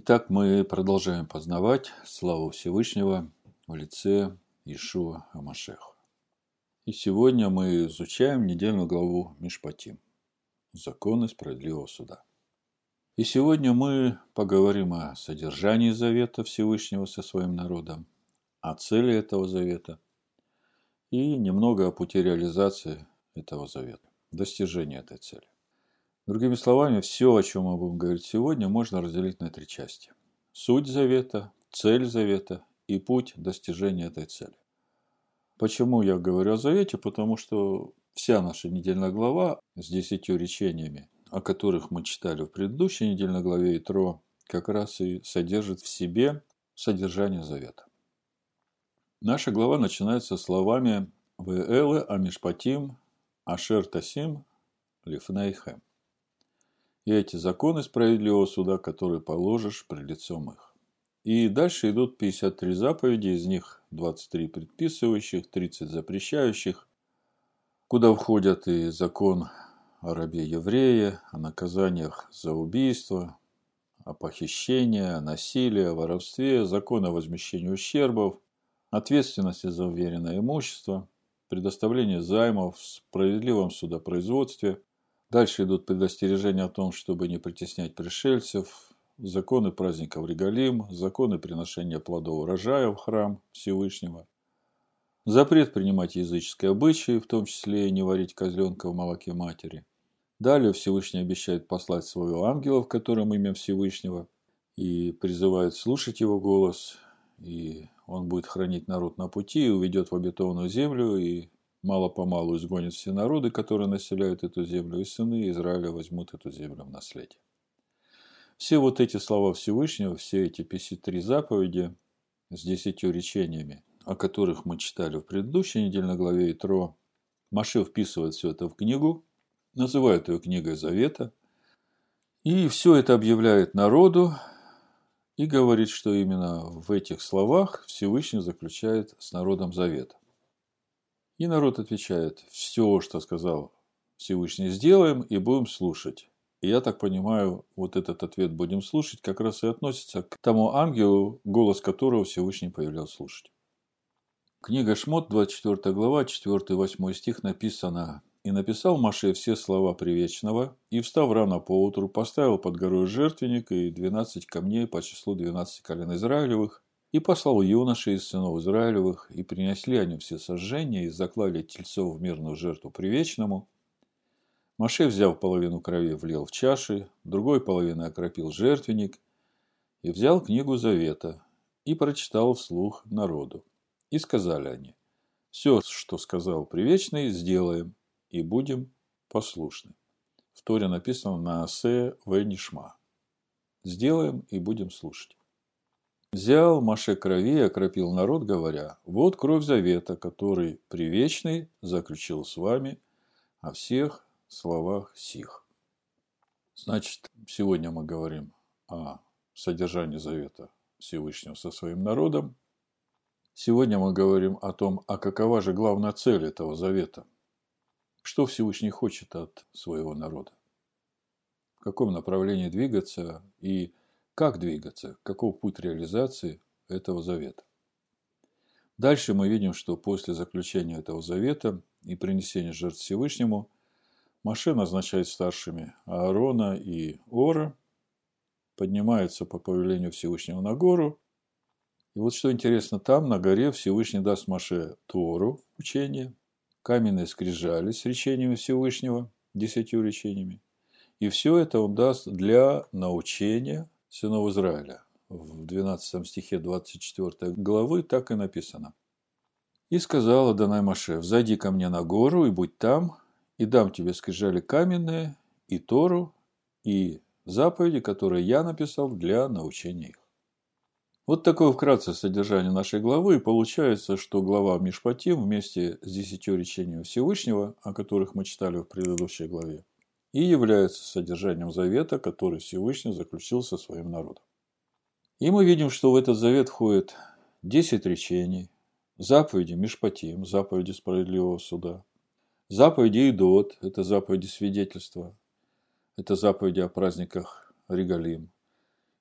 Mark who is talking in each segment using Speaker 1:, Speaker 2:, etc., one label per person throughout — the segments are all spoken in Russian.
Speaker 1: Итак, мы продолжаем познавать славу Всевышнего в лице Ишуа Амашеха. И сегодня мы изучаем недельную главу Мишпатим – Законы справедливого суда. И сегодня мы поговорим о содержании завета Всевышнего со своим народом, о цели этого завета и немного о пути реализации этого завета, достижения этой цели. Другими словами, все, о чем мы будем говорить сегодня, можно разделить на три части. Суть завета, цель завета и путь достижения этой цели. Почему я говорю о завете? Потому что вся наша недельная глава с десятью речениями, о которых мы читали в предыдущей недельной главе Итро, как раз и содержит в себе содержание завета. Наша глава начинается словами «Веэле амишпатим ашер тасим лифнейхем». И эти законы справедливого суда, которые положишь пред лицом их. И дальше идут 53 заповеди, из них 23 предписывающих, 30 запрещающих, куда входят и закон о рабе-еврее, о наказаниях за убийство, о похищении, о насилии, о воровстве, закон о возмещении ущербов, ответственности за уверенное имущество, предоставление займов в справедливом судопроизводстве. Дальше идут предостережения о том, чтобы не притеснять пришельцев, законы праздников Регалим, законы приношения плодов урожая в храм Всевышнего, запрет принимать языческие обычаи, в том числе и не варить козленка в молоке матери. Далее Всевышний обещает послать своего ангела, в котором имя Всевышнего, и призывает слушать его голос, и он будет хранить народ на пути и уведет в обетованную землю, и мало-помалу изгонит все народы, которые населяют эту землю, и сыны Израиля возьмут эту землю в наследие. Все вот эти слова Всевышнего, все эти 53 заповеди с десятью речениями, о которых мы читали в предыдущей недельной главе Итро, Маше вписывает все это в книгу, называет ее книгой Завета, и все это объявляет народу и говорит, что именно в этих словах Всевышний заключает с народом завет. И народ отвечает, все, что сказал Всевышний, сделаем и будем слушать. И я так понимаю, вот этот ответ будем слушать, как раз и относится к тому ангелу, голос которого Всевышний повелел слушать. Книга Шмот, 24 глава, 4-8 стих написано «И написал Маше все слова привечного, и, встав рано поутру, поставил под горой жертвенник и двенадцать камней по числу двенадцати колен Израилевых, и послал юношей из сынов Израилевых, и принесли они все сожжения, и заклали тельцов в мирную жертву привечному, Маше, взяв половину крови, влил в чаши, другой половиной окропил жертвенник и взял книгу Завета и прочитал вслух народу. И сказали они, все, что сказал Привечный, сделаем и будем послушны. В Торе написано на Асе Венишма. Сделаем и будем слушать. Взял Маше крови и окропил народ, говоря, вот кровь завета, который Привечный заключил с вами о всех словах сих. Значит, сегодня мы говорим о содержании завета Всевышнего со своим народом. Сегодня мы говорим о том, а какова же главная цель этого завета. Что Всевышний хочет от своего народа. В каком направлении двигаться и как двигаться, каков путь реализации этого завета. Дальше мы видим, что после заключения этого завета и принесения жертв Всевышнему – Маше назначает старшими Аарона и Ора, поднимается по повелению Всевышнего на гору. И вот что интересно, там на горе Всевышний даст Маше Тору, учение, каменные скрижали с речениями Всевышнего, десятью речениями. И все это он даст для научения сынов Израиля. В 12 стихе 24 главы так и написано. «И сказала Данай Маше, взойди ко мне на гору и будь там, и дам тебе скрижали каменные, и Тору, и заповеди, которые я написал для научения их. Вот такое вкратце содержание нашей главы. И получается, что глава Мишпатим вместе с десятью речениями Всевышнего, о которых мы читали в предыдущей главе, и является содержанием завета, который Всевышний заключил со своим народом. И мы видим, что в этот завет входит 10 речений, заповеди Мишпатим, заповеди справедливого суда, Заповеди Идот – это заповеди свидетельства, это заповеди о праздниках Регалим.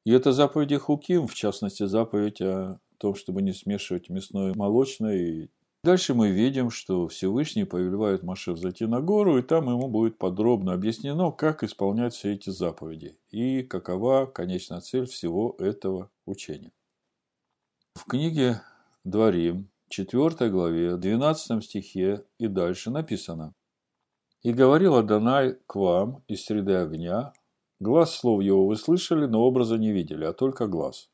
Speaker 1: И это заповеди Хуким, в частности, заповедь о том, чтобы не смешивать мясное и молочное. И дальше мы видим, что Всевышний повелевает Маше зайти на гору, и там ему будет подробно объяснено, как исполнять все эти заповеди и какова конечная цель всего этого учения. В книге Дворим, 4 главе, 12 стихе и дальше написано «И говорил Адонай к вам из среды огня, Глаз слов его вы слышали, но образа не видели, а только глаз.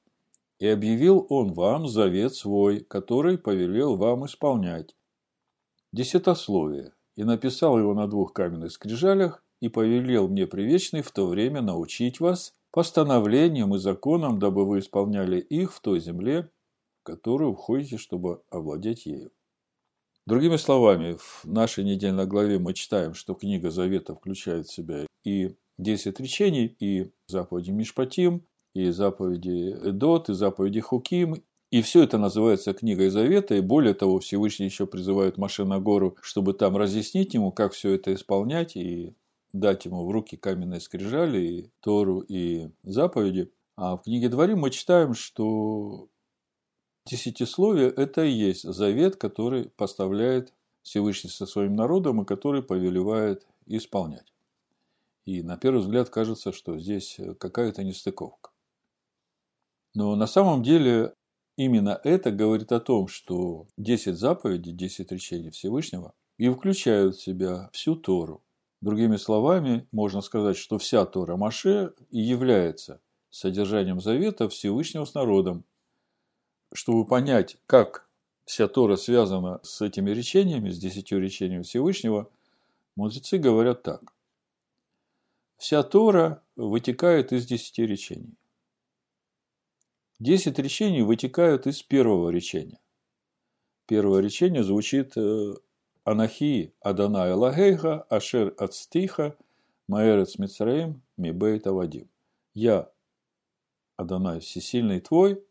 Speaker 1: И объявил он вам завет свой, который повелел вам исполнять. Десятословие. И написал его на двух каменных скрижалях, и повелел мне привечный в то время научить вас постановлениям и законам, дабы вы исполняли их в той земле, в которую входите, чтобы овладеть ею. Другими словами, в нашей недельной главе мы читаем, что книга Завета включает в себя и 10 речений, и заповеди Мишпатим, и заповеди Эдот, и заповеди Хуким. И все это называется книгой Завета, и более того, Всевышний еще призывает Маше на гору, чтобы там разъяснить ему, как все это исполнять, и дать ему в руки каменные скрижали, и Тору, и заповеди. А в книге Дворим мы читаем, что десятисловие – это и есть завет, который поставляет Всевышний со своим народом, и который повелевает исполнять. И на первый взгляд кажется, что здесь какая-то нестыковка. Но на самом деле именно это говорит о том, что 10 заповедей, 10 речений Всевышнего и включают в себя всю Тору. Другими словами, можно сказать, что вся Тора Маше и является содержанием завета Всевышнего с народом. Чтобы понять, как вся Тора связана с этими речениями, с десятью речениями Всевышнего, мудрецы говорят так. Вся Тора вытекает из десяти речений. Десять речений вытекают из первого речения. Первое речение звучит э, Анахи Адана Элагейха Ашер Ацтиха Маэрец Мицраим Мибейт Авадим. Я, Адонай, всесильный твой,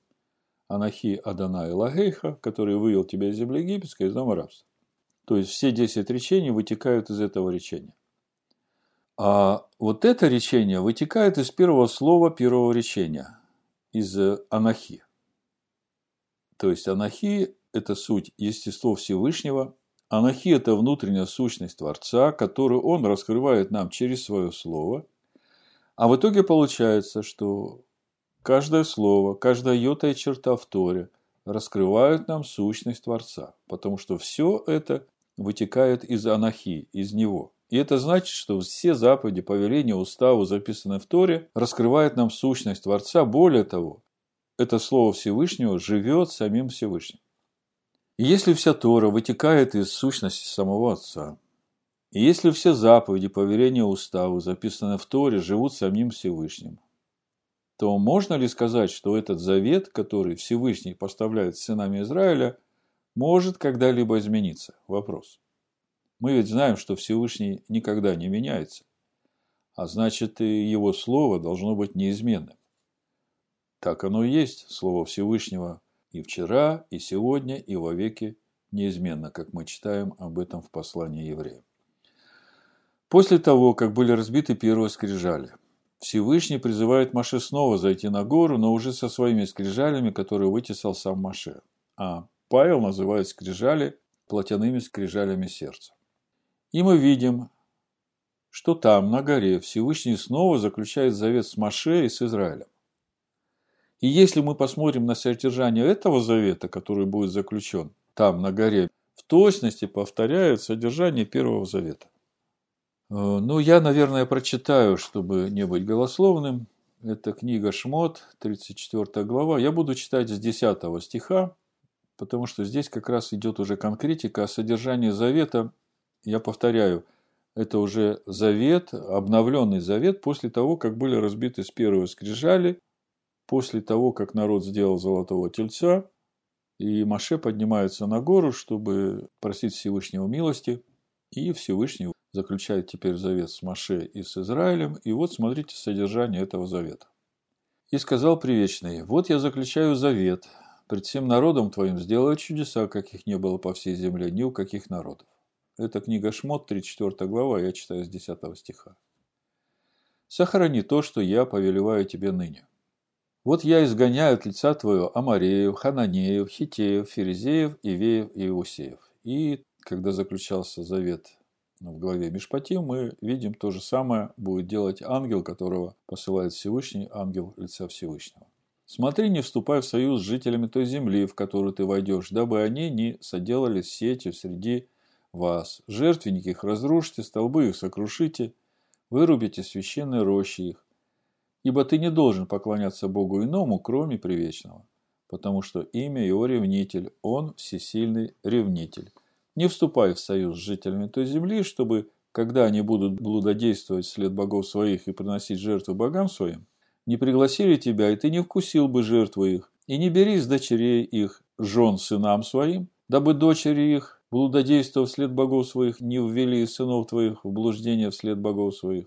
Speaker 1: Анахи Адана Элагейха, который вывел тебя из земли египетской, из дома рабства. То есть все десять речений вытекают из этого речения. А вот это речение вытекает из первого слова первого речения, из анахи. То есть анахи – это суть естество Всевышнего, анахи – это внутренняя сущность Творца, которую Он раскрывает нам через свое слово. А в итоге получается, что каждое слово, каждая йота и черта в Торе раскрывают нам сущность Творца, потому что все это вытекает из анахи, из Него – и это значит, что все заповеди, повеления, уставы, записанные в Торе, раскрывают нам сущность Творца. Более того, это Слово Всевышнего живет самим Всевышним. И если вся Тора вытекает из сущности самого Отца, и если все заповеди, повеления, уставы, записанные в Торе, живут самим Всевышним, то можно ли сказать, что этот завет, который Всевышний поставляет сынами Израиля, может когда-либо измениться? Вопрос. Мы ведь знаем, что Всевышний никогда не меняется, а значит и его слово должно быть неизменным. Так оно и есть, слово Всевышнего и вчера, и сегодня, и вовеки неизменно, как мы читаем об этом в послании евреям. После того, как были разбиты первые скрижали, Всевышний призывает Маше снова зайти на гору, но уже со своими скрижалями, которые вытесал сам Маше. А Павел называет скрижали плотяными скрижалями сердца. И мы видим, что там, на горе, Всевышний снова заключает завет с Маше и с Израилем. И если мы посмотрим на содержание этого завета, который будет заключен там, на горе, в точности повторяет содержание первого завета. Э, ну, я, наверное, прочитаю, чтобы не быть голословным. Это книга Шмот, 34 глава. Я буду читать с 10 стиха, потому что здесь как раз идет уже конкретика о содержании завета я повторяю, это уже завет, обновленный завет после того, как были разбиты с первого скрижали, после того, как народ сделал золотого тельца, и Маше поднимается на гору, чтобы просить Всевышнего милости, и Всевышний заключает теперь завет с Маше и с Израилем, и вот смотрите содержание этого завета. «И сказал Привечный, вот я заключаю завет, пред всем народом твоим сделаю чудеса, каких не было по всей земле ни у каких народов. Это книга Шмот, 34 глава, я читаю с 10 стиха. «Сохрани то, что я повелеваю тебе ныне. Вот я изгоняю от лица твоего Амареев, Хананеев, Хитеев, Ферезеев, Ивеев и Иусеев. И когда заключался завет в главе Мишпати, мы видим то же самое будет делать ангел, которого посылает Всевышний, ангел лица Всевышнего. Смотри, не вступай в союз с жителями той земли, в которую ты войдешь, дабы они не соделали сетью среди вас. Жертвенники их разрушите, столбы их сокрушите, вырубите священные рощи их. Ибо ты не должен поклоняться Богу иному, кроме Привечного, потому что имя его ревнитель, он всесильный ревнитель. Не вступай в союз с жителями той земли, чтобы, когда они будут блудодействовать вслед богов своих и приносить жертву богам своим, не пригласили тебя, и ты не вкусил бы жертвы их, и не бери с дочерей их жен сынам своим, дабы дочери их, блудодействуя вслед богов своих, не ввели сынов твоих в блуждение вслед богов своих.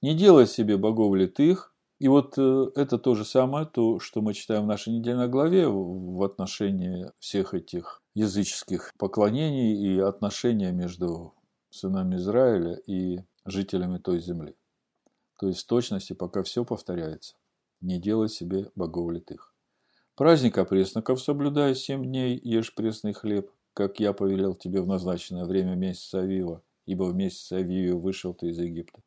Speaker 1: Не делай себе богов литых, и вот э, это то же самое, то, что мы читаем в нашей недельной главе в отношении всех этих языческих поклонений и отношения между сынами Израиля и жителями той земли. То есть в точности пока все повторяется. Не делай себе богов литых. Праздник опресноков соблюдай семь дней, ешь пресный хлеб, как я повелел тебе в назначенное время месяца Авива, ибо в месяц Авиве вышел ты из Египта.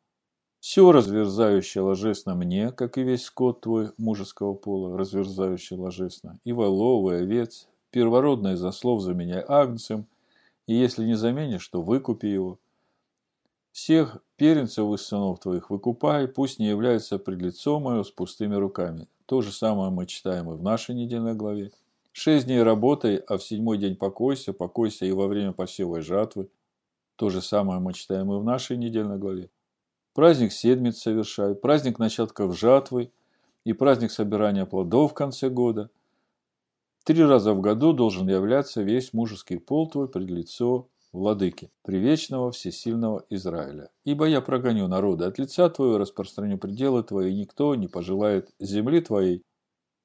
Speaker 1: Все разверзающее ложесно мне, как и весь скот твой мужеского пола, разверзающий ложесно, и волов, и овец, первородное за слов заменяй агнцем, и если не заменишь, то выкупи его. Всех первенцев из сынов твоих выкупай, пусть не являются пред лицом мое с пустыми руками. То же самое мы читаем и в нашей недельной главе. Шесть дней работай, а в седьмой день покойся, покойся и во время посева и жатвы. То же самое мы читаем и в нашей недельной главе. Праздник седмиц совершай, праздник начатков жатвы и праздник собирания плодов в конце года. Три раза в году должен являться весь мужеский пол твой пред лицо владыки, привечного всесильного Израиля. Ибо я прогоню народы от лица твоего, распространю пределы твои, и никто не пожелает земли твоей,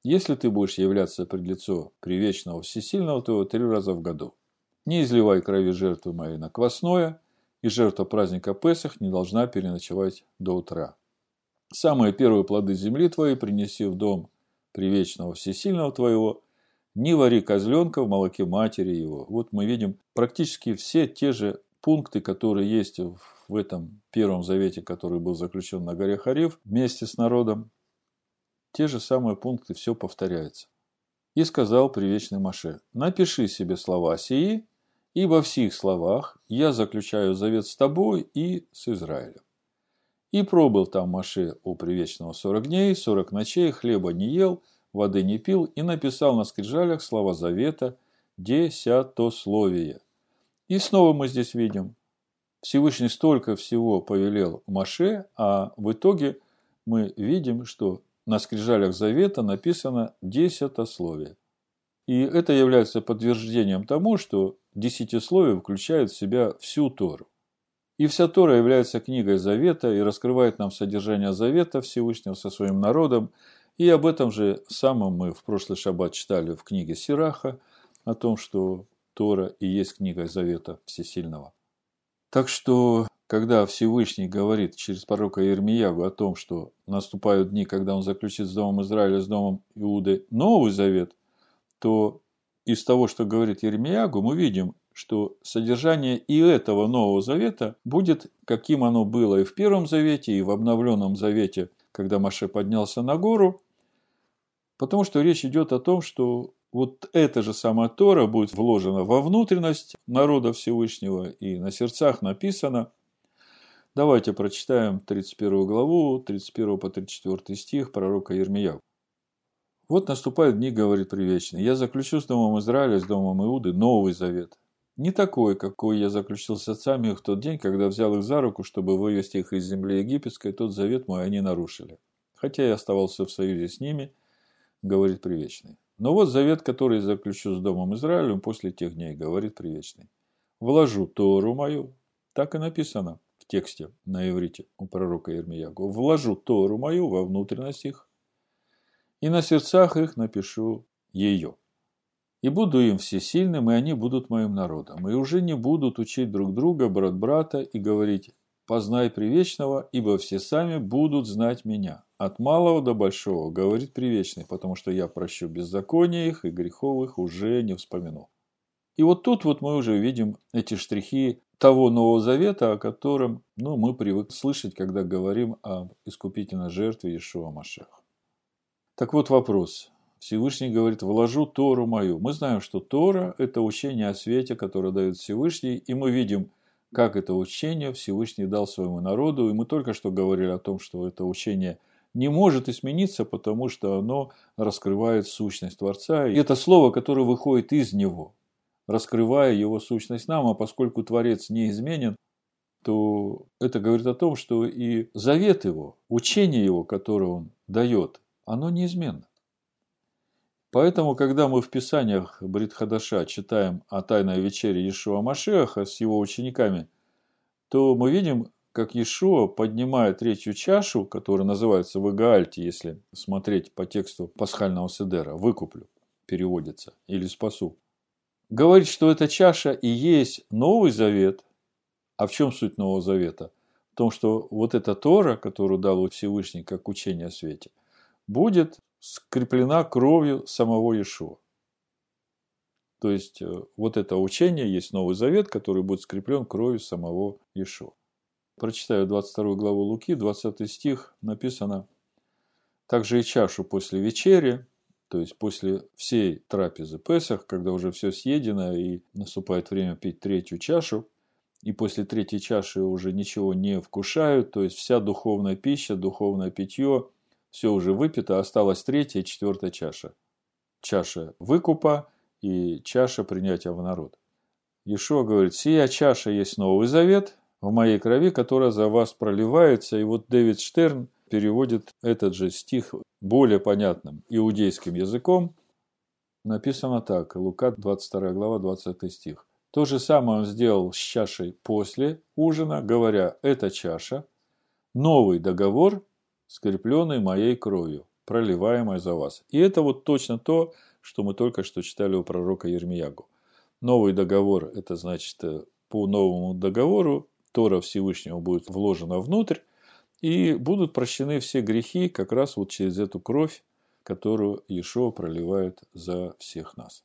Speaker 1: если ты будешь являться пред лицо привечного всесильного твоего три раза в году. Не изливай крови жертвы моей на квасное, и жертва праздника Песах не должна переночевать до утра. Самые первые плоды земли твоей принеси в дом привечного всесильного твоего, не вари козленка в молоке матери его. Вот мы видим практически все те же пункты, которые есть в этом первом завете, который был заключен на горе Хариф вместе с народом. Те же самые пункты, все повторяется. И сказал привечный Маше, напиши себе слова сии, и во всех словах я заключаю завет с тобой и с Израилем. И пробыл там Маше у привечного сорок дней, сорок ночей, хлеба не ел – воды не пил и написал на скрижалях слова завета «десятословие». И снова мы здесь видим, Всевышний столько всего повелел Маше, а в итоге мы видим, что на скрижалях завета написано десятословие. И это является подтверждением тому, что десятисловие включает в себя всю Тору. И вся Тора является книгой Завета и раскрывает нам содержание Завета Всевышнего со своим народом и об этом же самом мы в прошлый шаббат читали в книге Сираха, о том, что Тора и есть книга Завета Всесильного. Так что, когда Всевышний говорит через пророка Ермиягу о том, что наступают дни, когда он заключит с Домом Израиля, с Домом Иуды Новый Завет, то из того, что говорит Ермиягу, мы видим, что содержание и этого Нового Завета будет, каким оно было и в Первом Завете, и в обновленном Завете, когда Маше поднялся на гору, Потому что речь идет о том, что вот эта же самая Тора будет вложена во внутренность народа Всевышнего и на сердцах написано. Давайте прочитаем 31 главу, 31 по 34 стих пророка Ермия. Вот наступают дни, говорит Привечный, я заключу с Домом Израиля, с Домом Иуды новый завет. Не такой, какой я заключил с отцами в тот день, когда взял их за руку, чтобы вывести их из земли египетской, тот завет мой они нарушили. Хотя я оставался в союзе с ними – говорит Привечный. Но вот завет, который заключу с Домом Израилем после тех дней, говорит Привечный. Вложу Тору мою, так и написано тексте на иврите у пророка Ермиягу. Вложу Тору мою во внутренность их, и на сердцах их напишу ее. И буду им всесильным, и они будут моим народом. И уже не будут учить друг друга, брат брата, и говорить, познай привечного, ибо все сами будут знать меня. От малого до большого, говорит привечный, потому что я прощу беззаконие их и грехов их уже не вспомяну. И вот тут вот мы уже видим эти штрихи того Нового Завета, о котором ну, мы привыкли слышать, когда говорим об искупительной жертве Иешуа Машех. Так вот вопрос. Всевышний говорит, вложу Тору мою. Мы знаем, что Тора – это учение о свете, которое дает Всевышний, и мы видим, как это учение Всевышний дал своему народу. И мы только что говорили о том, что это учение не может измениться, потому что оно раскрывает сущность Творца. И это слово, которое выходит из него, раскрывая его сущность нам, а поскольку Творец не изменен, то это говорит о том, что и завет его, учение его, которое он дает, оно неизменно. Поэтому, когда мы в Писаниях Бритхадаша читаем о тайной вечере Иешуа Машеха с его учениками, то мы видим, как Иешуа поднимает третью чашу, которая называется Вагаальти, если смотреть по тексту пасхального седера, «выкуплю» переводится, или «спасу». Говорит, что эта чаша и есть Новый Завет. А в чем суть Нового Завета? В том, что вот эта Тора, которую дал Всевышний как учение о свете, будет скреплена кровью самого Иешуа. То есть, э, вот это учение есть Новый Завет, который будет скреплен кровью самого Иешуа. Прочитаю 22 главу Луки, 20 стих, написано «Также и чашу после вечери, то есть после всей трапезы Песах, когда уже все съедено и наступает время пить третью чашу, и после третьей чаши уже ничего не вкушают, то есть вся духовная пища, духовное питье все уже выпито, осталась третья и четвертая чаша. Чаша выкупа и чаша принятия в народ. Ешуа говорит, сия чаша есть Новый Завет в моей крови, которая за вас проливается. И вот Дэвид Штерн переводит этот же стих более понятным иудейским языком. Написано так, Лука 22 глава, 20 стих. То же самое он сделал с чашей после ужина, говоря, это чаша, новый договор скрепленный моей кровью, проливаемой за вас. И это вот точно то, что мы только что читали у пророка Ермиягу. Новый договор – это значит, э, по новому договору Тора Всевышнего будет вложена внутрь, и будут прощены все грехи как раз вот через эту кровь, которую Иешуа проливает за всех нас.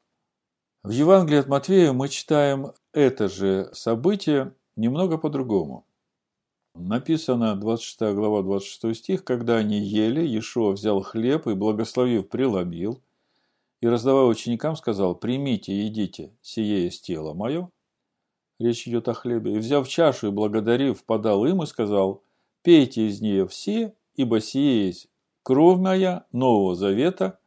Speaker 1: В Евангелии от Матвея мы читаем это же событие немного по-другому. Написано 26 глава 26 стих, когда они ели, Иешуа взял хлеб и, благословив, преломил, и, раздавая ученикам, сказал, примите, едите, сие есть тело мое. Речь идет о хлебе. И, взяв чашу и благодарив, подал им и сказал, пейте из нее все, ибо сие есть кровь моя Нового Завета,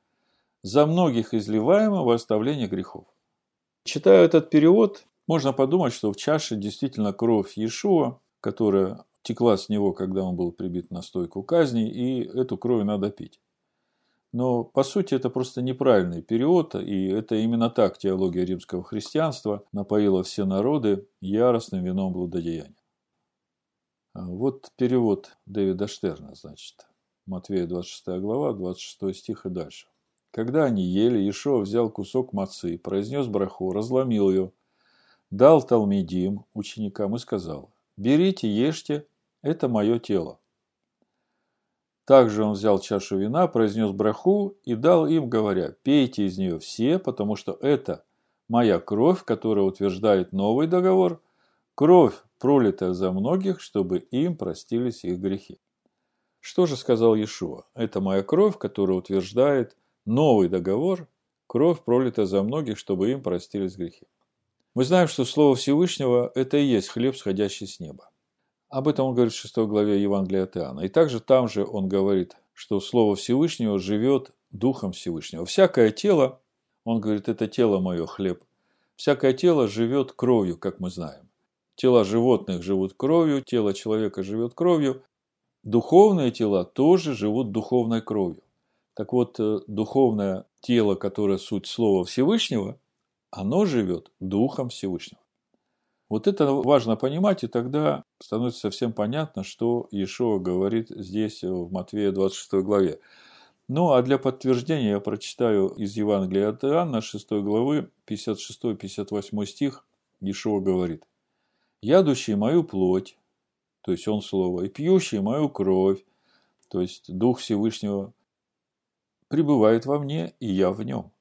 Speaker 1: за многих изливаемая во оставление грехов. Читая этот перевод, можно подумать, что в чаше действительно кровь Иешуа, которая текла с него, когда он был прибит на стойку казни, и эту кровь надо пить. Но, по сути, это просто неправильный период, и это именно так теология римского христианства напоила все народы яростным вином блудодеяния. А вот перевод Дэвида Штерна, значит. Матвея 26 глава, 26 стих и дальше. Когда они ели, Ишо взял кусок мацы, произнес браху, разломил ее, дал Талмидим, ученикам, и сказал, «Берите, ешьте, это мое тело. Также он взял чашу вина, произнес браху и дал им, говоря, пейте из нее все, потому что это моя кровь, которая утверждает новый договор, кровь, пролитая за многих, чтобы им простились их грехи. Что же сказал Иешуа? Это моя кровь, которая утверждает новый договор, кровь, пролитая за многих, чтобы им простились грехи. Мы знаем, что Слово Всевышнего – это и есть хлеб, сходящий с неба. Об этом он говорит в 6 главе Евангелия от Иоанна. И также там же он говорит, что Слово Всевышнего живет Духом Всевышнего. Всякое тело, он говорит, это тело мое, хлеб. Всякое тело живет кровью, как мы знаем. Тела животных живут кровью, тело человека живет кровью. Духовные тела тоже живут духовной кровью. Так вот, э, духовное тело, которое суть Слова Всевышнего, оно живет Духом Всевышнего. Вот это важно понимать, и тогда становится совсем понятно, что Иешуа говорит здесь в Матвея 26 главе. Ну, а для подтверждения я прочитаю из Евангелия от Иоанна 6 главы 56-58 стих. Иешуа говорит. «Ядущий мою плоть, то есть Он Слово, и пьющий мою кровь, то есть Дух Всевышнего, пребывает во мне, и я в нем.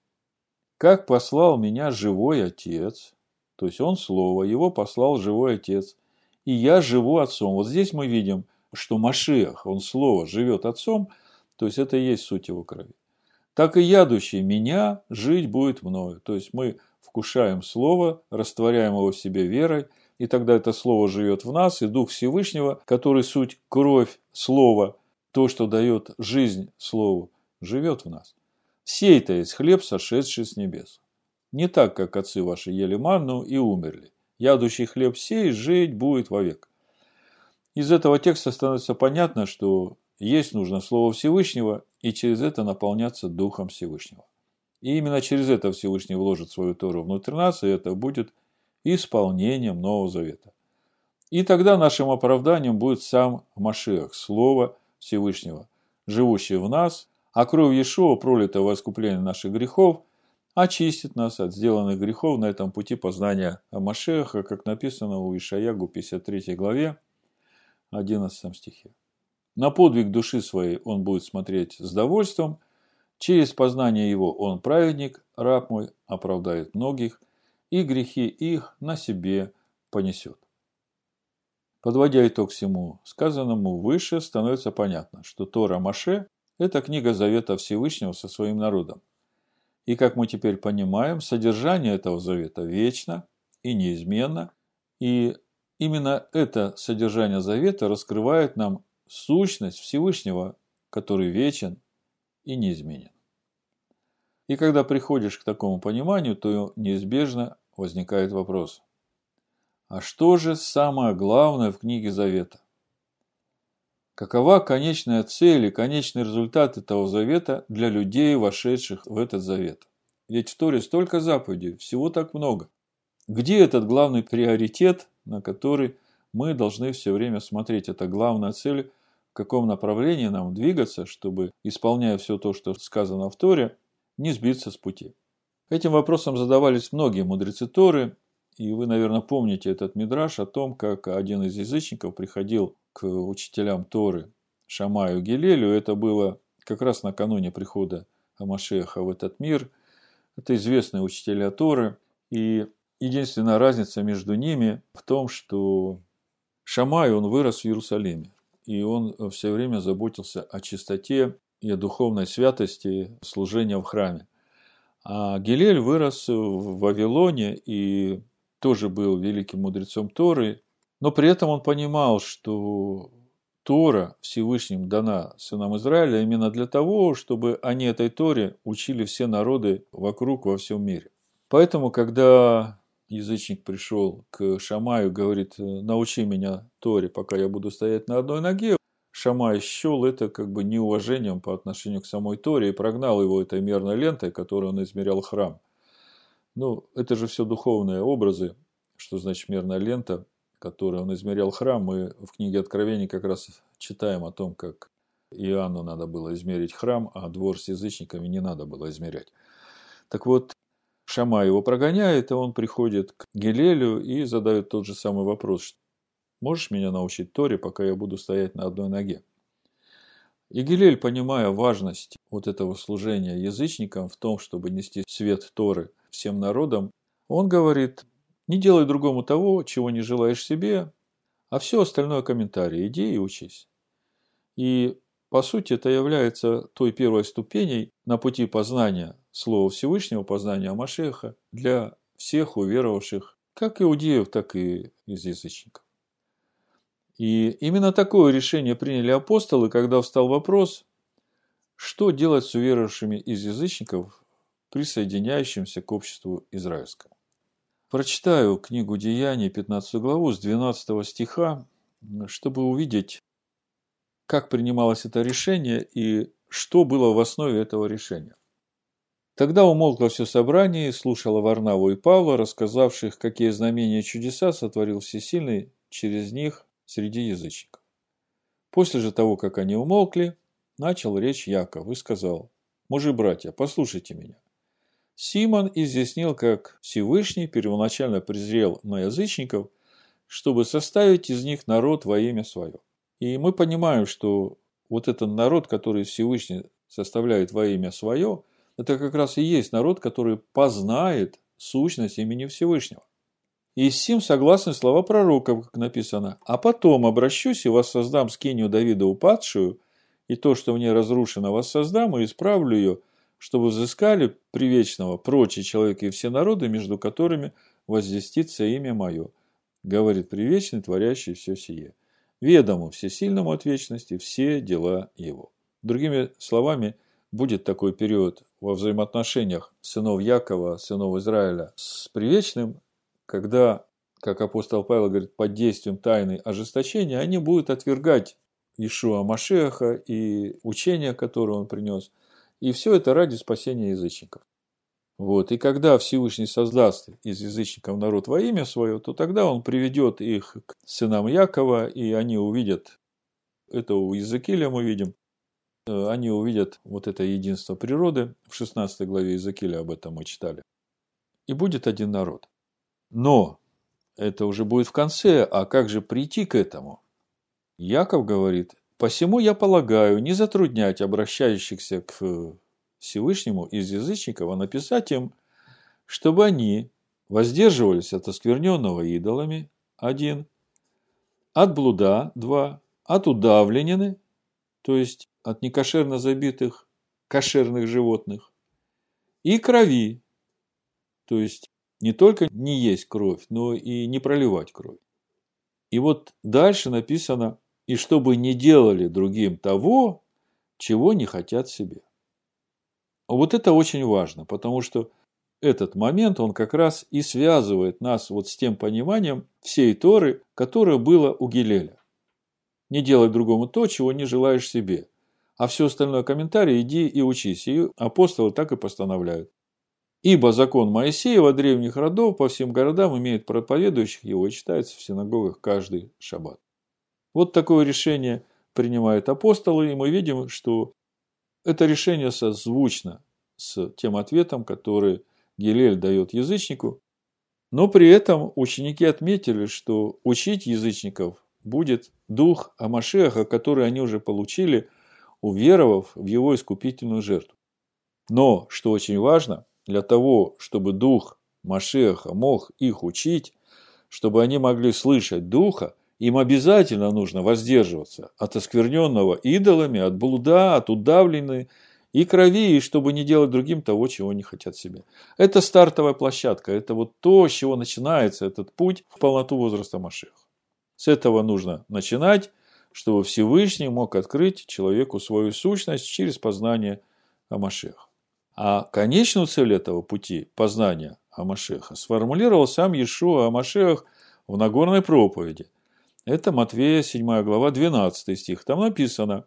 Speaker 1: Как послал меня живой Отец, то есть Он Слово, Его послал живой Отец, и я живу Отцом. Вот здесь мы видим, что Машиах, Он Слово, живет Отцом, то есть это и есть суть Его крови. Так и ядущий меня жить будет мною. То есть мы вкушаем Слово, растворяем его в себе верой, и тогда это Слово живет в нас, и Дух Всевышнего, который суть кровь Слова, то, что дает жизнь Слову, живет в нас. Сей-то есть хлеб, сошедший с небес. Не так, как отцы ваши ели манну и умерли. Ядущий хлеб сей жить будет вовек. Из этого текста становится понятно, что есть нужно Слово Всевышнего, и через это наполняться Духом Всевышнего. И именно через это Всевышний вложит свою Тору внутрь нас, и это будет исполнением Нового Завета. И тогда нашим оправданием будет сам Машиах, Слово Всевышнего, живущий в нас, а кровь Иешуа, пролитая во искупление наших грехов, очистит нас от сделанных грехов на этом пути познания Машеха, как написано у Ишаягу 53 главе 11 стихе. На подвиг души своей он будет смотреть с довольством – Через познание его он праведник, раб мой, оправдает многих, и грехи их на себе понесет. Подводя итог всему сказанному выше, становится понятно, что Тора Маше – это книга Завета Всевышнего со своим народом. И, как мы теперь понимаем, содержание этого завета вечно и неизменно, и именно это содержание завета раскрывает нам сущность Всевышнего, который вечен и неизменен. И когда приходишь к такому пониманию, то неизбежно возникает вопрос. А что же самое главное в книге Завета? Какова конечная цель и конечный результат этого завета для людей, вошедших в этот завет? Ведь в Торе столько заповедей, всего так много. Где этот главный приоритет, на который мы должны все время смотреть? Это главная цель в каком направлении нам двигаться, чтобы, исполняя все то, что сказано в Торе, не сбиться с пути. Этим вопросом задавались многие мудрецы Торы, и вы, наверное, помните этот мидраж о том, как один из язычников приходил к учителям Торы Шамаю Гелелю. Это было как раз накануне прихода Амашеха в этот мир. Это известные учителя Торы. И единственная разница между ними в том, что Шамай, он вырос в Иерусалиме и он все время заботился о чистоте и о духовной святости служения в храме. А Гилель вырос в Вавилоне и тоже был великим мудрецом Торы, но при этом он понимал, что Тора Всевышним дана сынам Израиля именно для того, чтобы они этой Торе учили все народы вокруг во всем мире. Поэтому, когда язычник пришел к Шамаю, говорит, научи меня Торе, пока я буду стоять на одной ноге. Шамай счел это как бы неуважением по отношению к самой Торе и прогнал его этой мерной лентой, которой он измерял храм. Ну, это же все духовные образы, что значит мерная лента, которой он измерял храм. Мы в книге Откровений как раз читаем о том, как Иоанну надо было измерить храм, а двор с язычниками не надо было измерять. Так вот, Шама его прогоняет, и он приходит к Гелелю и задает тот же самый вопрос. Можешь меня научить Торе, пока я буду стоять на одной ноге? И Гилель, понимая важность вот этого служения язычникам в том, чтобы нести свет Торы всем народам, он говорит, не делай другому того, чего не желаешь себе, а все остальное комментарий, иди и учись. И по сути это является той первой ступеней на пути познания Слова Всевышнего, познания Машеха для всех уверовавших, как иудеев, так и из язычников. И именно такое решение приняли апостолы, когда встал вопрос, что делать с уверовавшими из язычников, присоединяющимся к обществу израильскому. Прочитаю книгу Деяний, 15 главу, с 12 стиха, чтобы увидеть, как принималось это решение и что было в основе этого решения. Тогда умолкло все собрание и слушало Варнаву и Павла, рассказавших, какие знамения и чудеса сотворил Всесильный через них среди язычников. После же того, как они умолкли, начал речь Яков и сказал, «Мужи-братья, послушайте меня. Симон изъяснил, как Всевышний первоначально презрел на язычников, чтобы составить из них народ во имя свое. И мы понимаем, что вот этот народ, который Всевышний составляет во имя свое, это как раз и есть народ, который познает сущность имени Всевышнего. И с сим согласны слова пророков, как написано. «А потом обращусь и воссоздам скинию Давида упадшую, и то, что в ней разрушено, воссоздам и исправлю ее, чтобы взыскали привечного прочие человеки и все народы, между которыми возвестится имя мое, говорит привечный, творящий все сие. Ведому всесильному от вечности все дела его. Другими словами, будет такой период во взаимоотношениях сынов Якова, сынов Израиля с привечным, когда, как апостол Павел говорит, под действием тайны ожесточения, они будут отвергать Ишуа Машеха и учение, которое он принес. И все это ради спасения язычников. Вот. И когда Всевышний создаст из язычников народ во имя свое, то тогда он приведет их к сынам Якова, и они увидят, это у Иезекииля мы видим, э, они увидят вот это единство природы. В 16 главе Иезекииля об этом мы читали. И будет один народ. Но это уже будет в конце, а как же прийти к этому? Яков говорит, «Посему я полагаю не затруднять обращающихся к Всевышнему из язычников, а написать им, чтобы они воздерживались от оскверненного идолами, один, от блуда, два, от удавленины, то есть от некошерно забитых кошерных животных, и крови, то есть не только не есть кровь, но и не проливать кровь. И вот дальше написано, и чтобы не делали другим того, чего не хотят себе. Вот это очень важно, потому что этот момент, он как раз и связывает нас вот с тем пониманием всей Торы, которое было у Гилеля. Не делай другому то, чего не желаешь себе. А все остальное комментарий иди и учись. И апостолы так и постановляют. Ибо закон Моисеева древних родов по всем городам имеет проповедующих его и читается в синагогах каждый шаббат. Вот такое решение принимают апостолы, и мы видим, что это решение созвучно с тем ответом, который Гилель дает язычнику, но при этом ученики отметили, что учить язычников будет дух Амашеха, который они уже получили, уверовав в его искупительную жертву. Но, что очень важно, для того, чтобы дух Машеха мог их учить, чтобы они могли слышать духа, им обязательно нужно воздерживаться от оскверненного идолами, от блуда, от удавленной и крови, и чтобы не делать другим того, чего не хотят себе. Это стартовая площадка, это вот то, с чего начинается этот путь в полноту возраста Машеха. С этого нужно начинать, чтобы Всевышний мог открыть человеку свою сущность через познание Амашеха. А конечную цель этого пути познания Амашеха сформулировал сам Иешуа Амашех в Нагорной проповеди. Это Матвея 7 глава 12 стих. Там написано,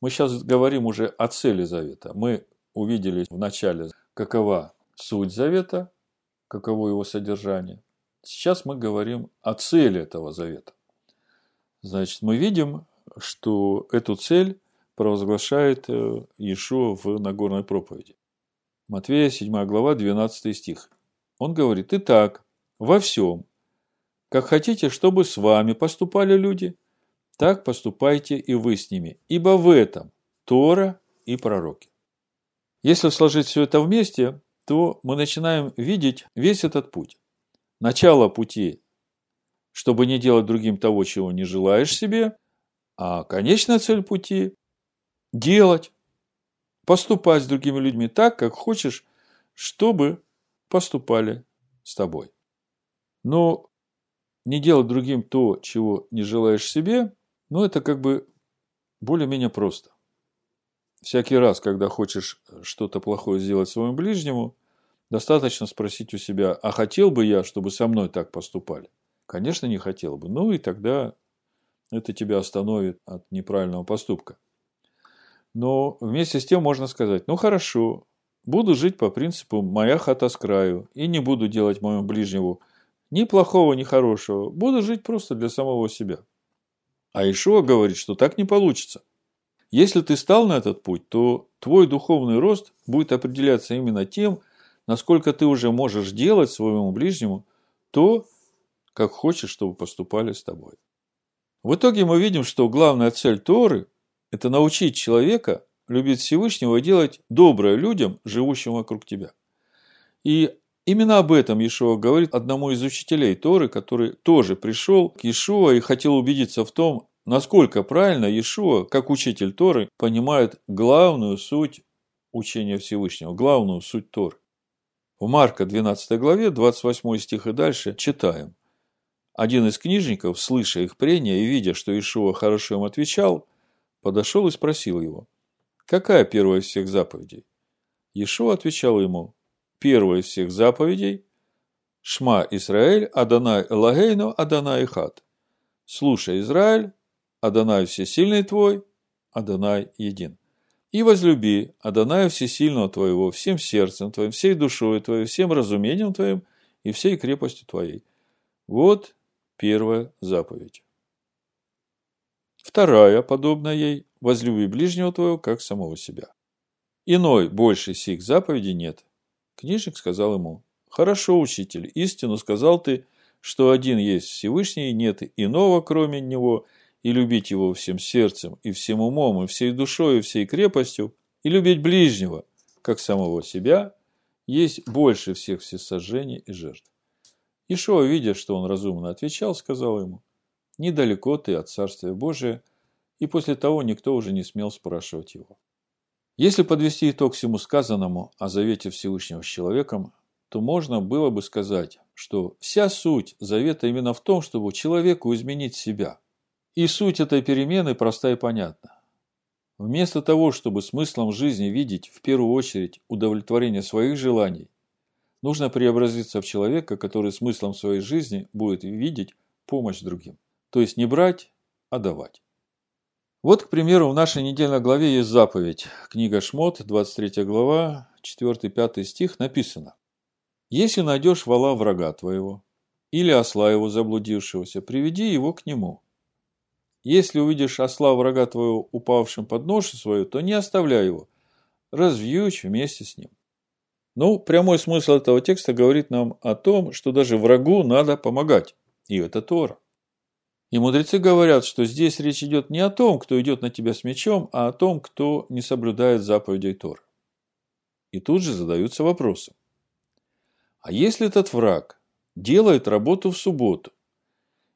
Speaker 1: мы сейчас говорим уже о цели завета. Мы увидели в начале, какова суть завета, каково его содержание. Сейчас мы говорим о цели этого завета. Значит, мы видим, что эту цель провозглашает э, Иешуа в Нагорной проповеди. Матвея 7 глава 12 стих. Он говорит, «Итак, во всем, как хотите, чтобы с вами поступали люди, так поступайте и вы с ними, ибо в этом Тора и пророки. Если сложить все это вместе, то мы начинаем видеть весь этот путь. Начало пути, чтобы не делать другим того, чего не желаешь себе, а конечная цель пути – делать, поступать с другими людьми так, как хочешь, чтобы поступали с тобой. Но не делать другим то, чего не желаешь себе, ну, это как бы более-менее просто. Всякий раз, когда хочешь что-то плохое сделать своему ближнему, достаточно спросить у себя, а хотел бы я, чтобы со мной так поступали? Конечно, не хотел бы. Ну, и тогда это тебя остановит от неправильного поступка. Но вместе с тем можно сказать, ну хорошо, буду жить по принципу «моя хата с краю» и не буду делать моему ближнему ни плохого, ни хорошего. Буду жить просто для самого себя. А Ишуа говорит, что так не получится. Если ты стал на этот путь, то твой духовный рост будет определяться именно тем, насколько ты уже можешь делать своему ближнему то, как хочешь, чтобы поступали с тобой. В итоге мы видим, что главная цель Торы – это научить человека любить Всевышнего и делать доброе людям, живущим вокруг тебя. И именно об этом Иешуа говорит одному из учителей Торы, который тоже пришел к Иешуа и хотел убедиться в том, насколько правильно Иешуа, как учитель Торы, понимает главную суть учения Всевышнего, главную суть Торы. В Марка 12 главе, 28 стих и дальше читаем – один из книжников, слыша их прения и видя, что Ишуа хорошо им отвечал, подошел и спросил его, «Какая первая из всех заповедей?» Ишуа отвечал ему, «Первая из всех заповедей – Шма Исраэль, Адонай Элагейну, Адонай Хат. Слушай, Израиль, Адонай Всесильный твой, Адонай един. И возлюби Адоная Всесильного твоего всем сердцем твоим, всей душой твоей, всем разумением твоим и всей крепостью твоей. Вот Первая заповедь. Вторая, подобная ей, возлюби ближнего твоего, как самого себя. Иной, больше сих заповедей нет. Книжник сказал ему, хорошо, учитель, истину сказал ты, что один есть Всевышний, нет иного, кроме него, и любить его всем сердцем, и всем умом, и всей душой, и всей крепостью, и любить ближнего, как самого себя, есть больше всех всесожжений и жертв. Ишуа, видя, что он разумно отвечал, сказал ему, «Недалеко ты от Царствия Божия», и после того никто уже не смел спрашивать его. Если подвести итог всему сказанному о завете Всевышнего с человеком, то можно было бы сказать, что вся суть завета именно в том, чтобы человеку изменить себя. И суть этой перемены проста и понятна. Вместо того, чтобы смыслом жизни видеть в первую очередь удовлетворение своих желаний Нужно преобразиться в человека, который смыслом своей жизни будет видеть помощь другим. То есть не брать, а давать. Вот, к примеру, в нашей недельной главе есть заповедь. Книга Шмот, 23 глава, 4-5 стих написано. «Если найдешь вала врага твоего, или осла его заблудившегося, приведи его к нему. Если увидишь осла врага твоего упавшим под ношу свою, то не оставляй его, развьючь вместе с ним. Ну, прямой смысл этого текста говорит нам о том, что даже врагу надо помогать. И это Тора. И мудрецы говорят, что здесь речь идет не о том, кто идет на тебя с мечом, а о том, кто не соблюдает заповедей Тора. И тут же задаются вопросы. А если этот враг делает работу в субботу,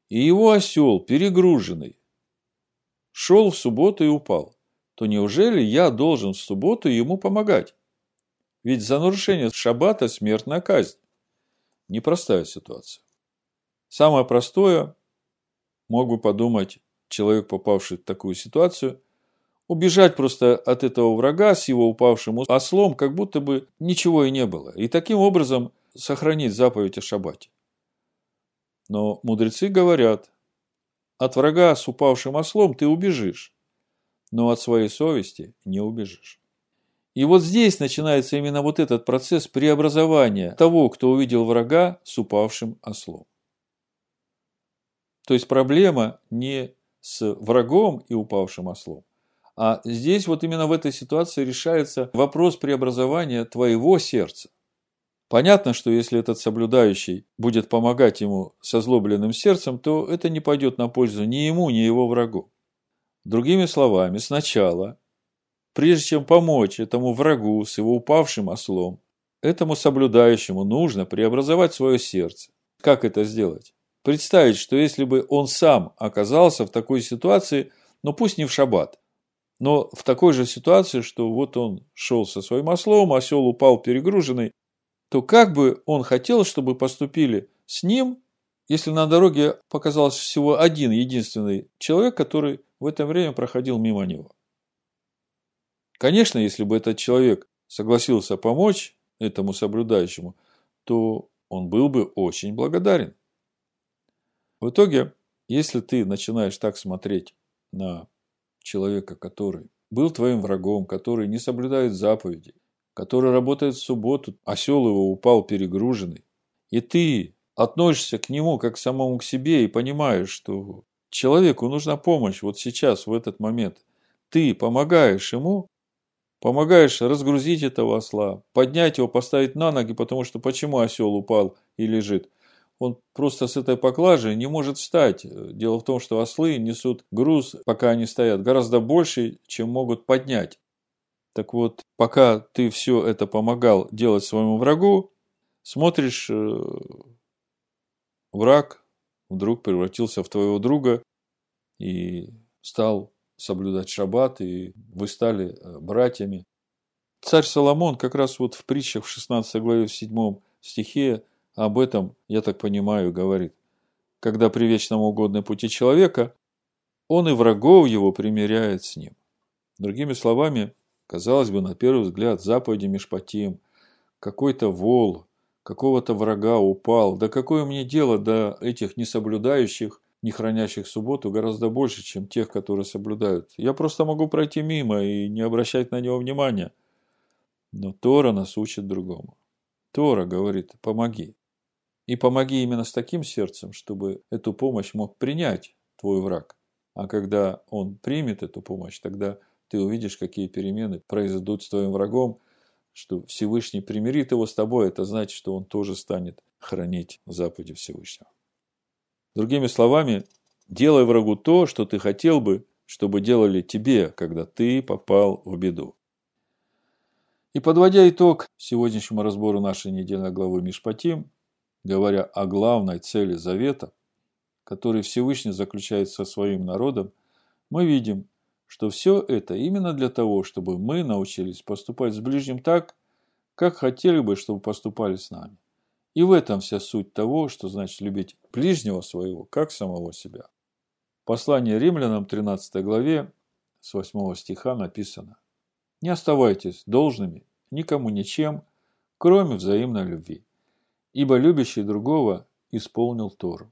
Speaker 1: и его осел, перегруженный, шел в субботу и упал, то неужели я должен в субботу ему помогать? Ведь за нарушение шаббата смертная казнь. Непростая ситуация. Самое простое, мог бы подумать человек, попавший в такую ситуацию, убежать просто от этого врага с его упавшим ослом, как будто бы ничего и не было. И таким образом сохранить заповедь о шаббате. Но мудрецы говорят, от врага с упавшим ослом ты убежишь, но от своей совести не убежишь. И вот здесь начинается именно вот этот процесс преобразования того, кто увидел врага с упавшим ослом. То есть проблема не с врагом и упавшим ослом, а здесь вот именно в этой ситуации решается вопрос преобразования твоего сердца. Понятно, что если этот соблюдающий будет помогать ему со злобленным сердцем, то это не пойдет на пользу ни ему, ни его врагу. Другими словами, сначала Прежде чем помочь этому врагу с его упавшим ослом, этому соблюдающему нужно преобразовать свое сердце. Как это сделать? Представить, что если бы он сам оказался в такой ситуации, ну пусть не в шаббат, но в такой же ситуации, что вот он шел со своим ослом, осел упал перегруженный, то как бы он хотел, чтобы поступили с ним, если на дороге показался всего один единственный человек, который в это время проходил мимо него. Конечно, если бы этот человек согласился помочь этому соблюдающему, то он был бы очень благодарен. В итоге, если ты начинаешь так смотреть на человека, который был твоим врагом, который не соблюдает заповеди, который работает в субботу, осел его упал перегруженный, и ты относишься к нему как к самому к себе и понимаешь, что человеку нужна помощь вот сейчас, в этот момент, ты помогаешь ему, Помогаешь разгрузить этого осла, поднять его, поставить на ноги, потому что почему осел упал и лежит? Он просто с этой поклажей не может встать. Дело в том, что ослы несут груз, пока они стоят, гораздо больше, чем могут поднять. Так вот, пока ты все это помогал делать своему врагу, смотришь, э, враг вдруг превратился в твоего друга и стал соблюдать шаббат, и вы стали э, братьями. Царь Соломон как раз вот в притчах в 16 главе, в 7 стихе об этом, я так понимаю, говорит. Когда при вечном угодной пути человека, он и врагов его примиряет с ним. Другими словами, казалось бы, на первый взгляд, заповеди Мишпатим, какой-то вол, какого-то врага упал. Да какое мне дело до этих несоблюдающих, не хранящих субботу гораздо больше, чем тех, которые соблюдают. Я просто могу пройти мимо и не обращать на него внимания. Но Тора нас учит другому. Тора говорит, помоги. И помоги именно с таким сердцем, чтобы эту помощь мог принять твой враг. А когда он примет эту помощь, тогда ты увидишь, какие перемены произойдут с твоим врагом, что Всевышний примирит его с тобой, это значит, что он тоже станет хранить заповеди Всевышнего. Другими словами, делай врагу то, что ты хотел бы, чтобы делали тебе, когда ты попал в беду. И подводя итог сегодняшнему разбору нашей недельной главы Мишпатим, говоря о главной цели завета, который Всевышний заключает со своим народом, мы видим, что все это именно для того, чтобы мы научились поступать с ближним так, как хотели бы, чтобы поступали с нами. И в этом вся суть того, что значит любить ближнего своего, как самого себя. Послание римлянам 13 главе с 8 стиха написано не оставайтесь должными никому ничем, кроме взаимной любви. Ибо любящий другого исполнил Тору.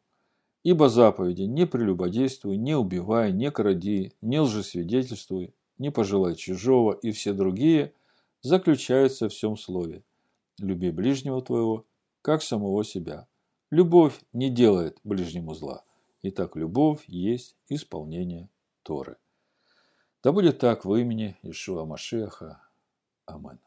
Speaker 1: Ибо заповеди не прелюбодействуй, не убивай, не кради, не лжесвидетельствуй, не пожелай чужого и все другие заключаются в всем слове. Люби ближнего твоего, как самого себя. Любовь не делает ближнему зла. Итак, любовь есть исполнение Торы. Да будет так в имени Ишуа Машеха. Амин.